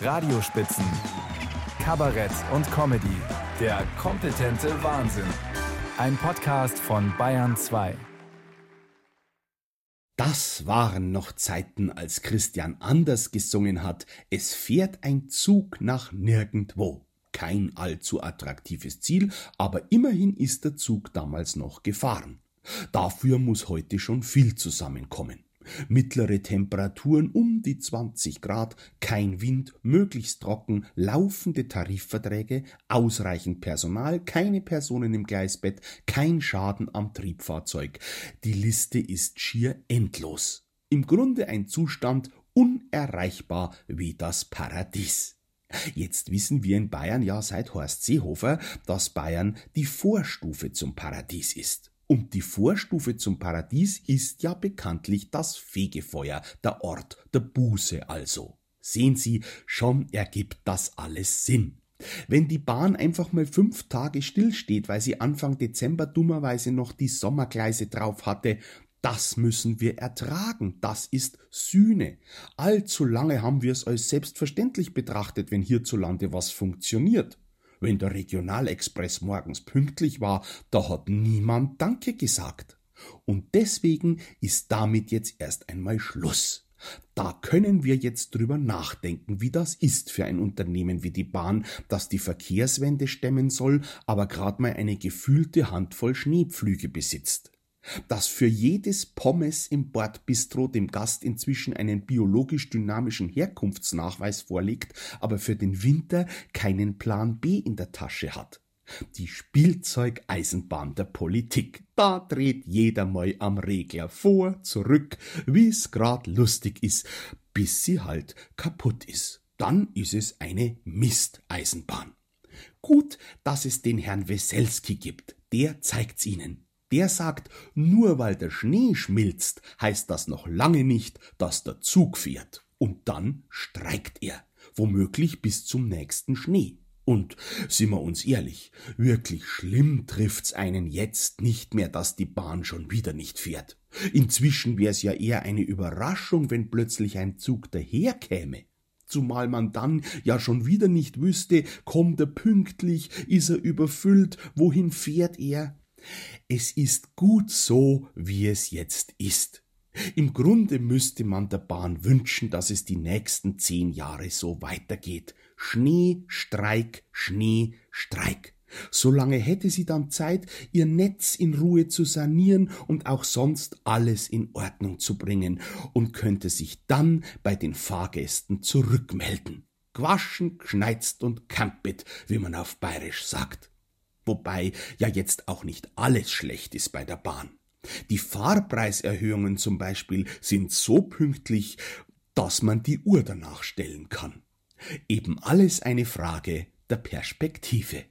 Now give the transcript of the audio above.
Radiospitzen, Kabarett und Comedy. Der kompetente Wahnsinn. Ein Podcast von Bayern 2. Das waren noch Zeiten, als Christian Anders gesungen hat, es fährt ein Zug nach nirgendwo. Kein allzu attraktives Ziel, aber immerhin ist der Zug damals noch gefahren. Dafür muss heute schon viel zusammenkommen mittlere Temperaturen um die 20 Grad, kein Wind, möglichst trocken, laufende Tarifverträge, ausreichend Personal, keine Personen im Gleisbett, kein Schaden am Triebfahrzeug. Die Liste ist schier endlos. Im Grunde ein Zustand unerreichbar wie das Paradies. Jetzt wissen wir in Bayern ja seit Horst Seehofer, dass Bayern die Vorstufe zum Paradies ist. Und die Vorstufe zum Paradies ist ja bekanntlich das Fegefeuer, der Ort der Buße also. Sehen Sie, schon ergibt das alles Sinn. Wenn die Bahn einfach mal fünf Tage stillsteht, weil sie Anfang Dezember dummerweise noch die Sommergleise drauf hatte, das müssen wir ertragen, das ist Sühne. Allzu lange haben wir es als selbstverständlich betrachtet, wenn hierzulande was funktioniert. Wenn der Regionalexpress morgens pünktlich war, da hat niemand Danke gesagt. Und deswegen ist damit jetzt erst einmal Schluss. Da können wir jetzt drüber nachdenken, wie das ist für ein Unternehmen wie die Bahn, das die Verkehrswende stemmen soll, aber grad mal eine gefühlte Handvoll Schneepflüge besitzt dass für jedes Pommes im Bordbistro dem Gast inzwischen einen biologisch dynamischen Herkunftsnachweis vorlegt, aber für den Winter keinen Plan B in der Tasche hat. Die Spielzeugeisenbahn der Politik. Da dreht jeder mal am Regler vor, zurück, wie's grad lustig ist, bis sie halt kaputt ist. Dann ist es eine Misteisenbahn. Gut, dass es den Herrn Weselski gibt. Der zeigt's Ihnen. Der sagt, nur weil der Schnee schmilzt, heißt das noch lange nicht, dass der Zug fährt. Und dann streikt er, womöglich bis zum nächsten Schnee. Und sind wir uns ehrlich, wirklich schlimm trifft's einen jetzt nicht mehr, dass die Bahn schon wieder nicht fährt. Inzwischen wär's ja eher eine Überraschung, wenn plötzlich ein Zug daherkäme. Zumal man dann ja schon wieder nicht wüsste, kommt er pünktlich, ist er überfüllt, wohin fährt er? Es ist gut so, wie es jetzt ist. Im Grunde müsste man der Bahn wünschen, dass es die nächsten zehn Jahre so weitergeht. Schnee, Streik, Schnee, Streik. Solange hätte sie dann Zeit, ihr Netz in Ruhe zu sanieren und auch sonst alles in Ordnung zu bringen und könnte sich dann bei den Fahrgästen zurückmelden. Gwaschen, geschneizt und kampet, wie man auf bayerisch sagt wobei ja jetzt auch nicht alles schlecht ist bei der Bahn. Die Fahrpreiserhöhungen zum Beispiel sind so pünktlich, dass man die Uhr danach stellen kann. Eben alles eine Frage der Perspektive.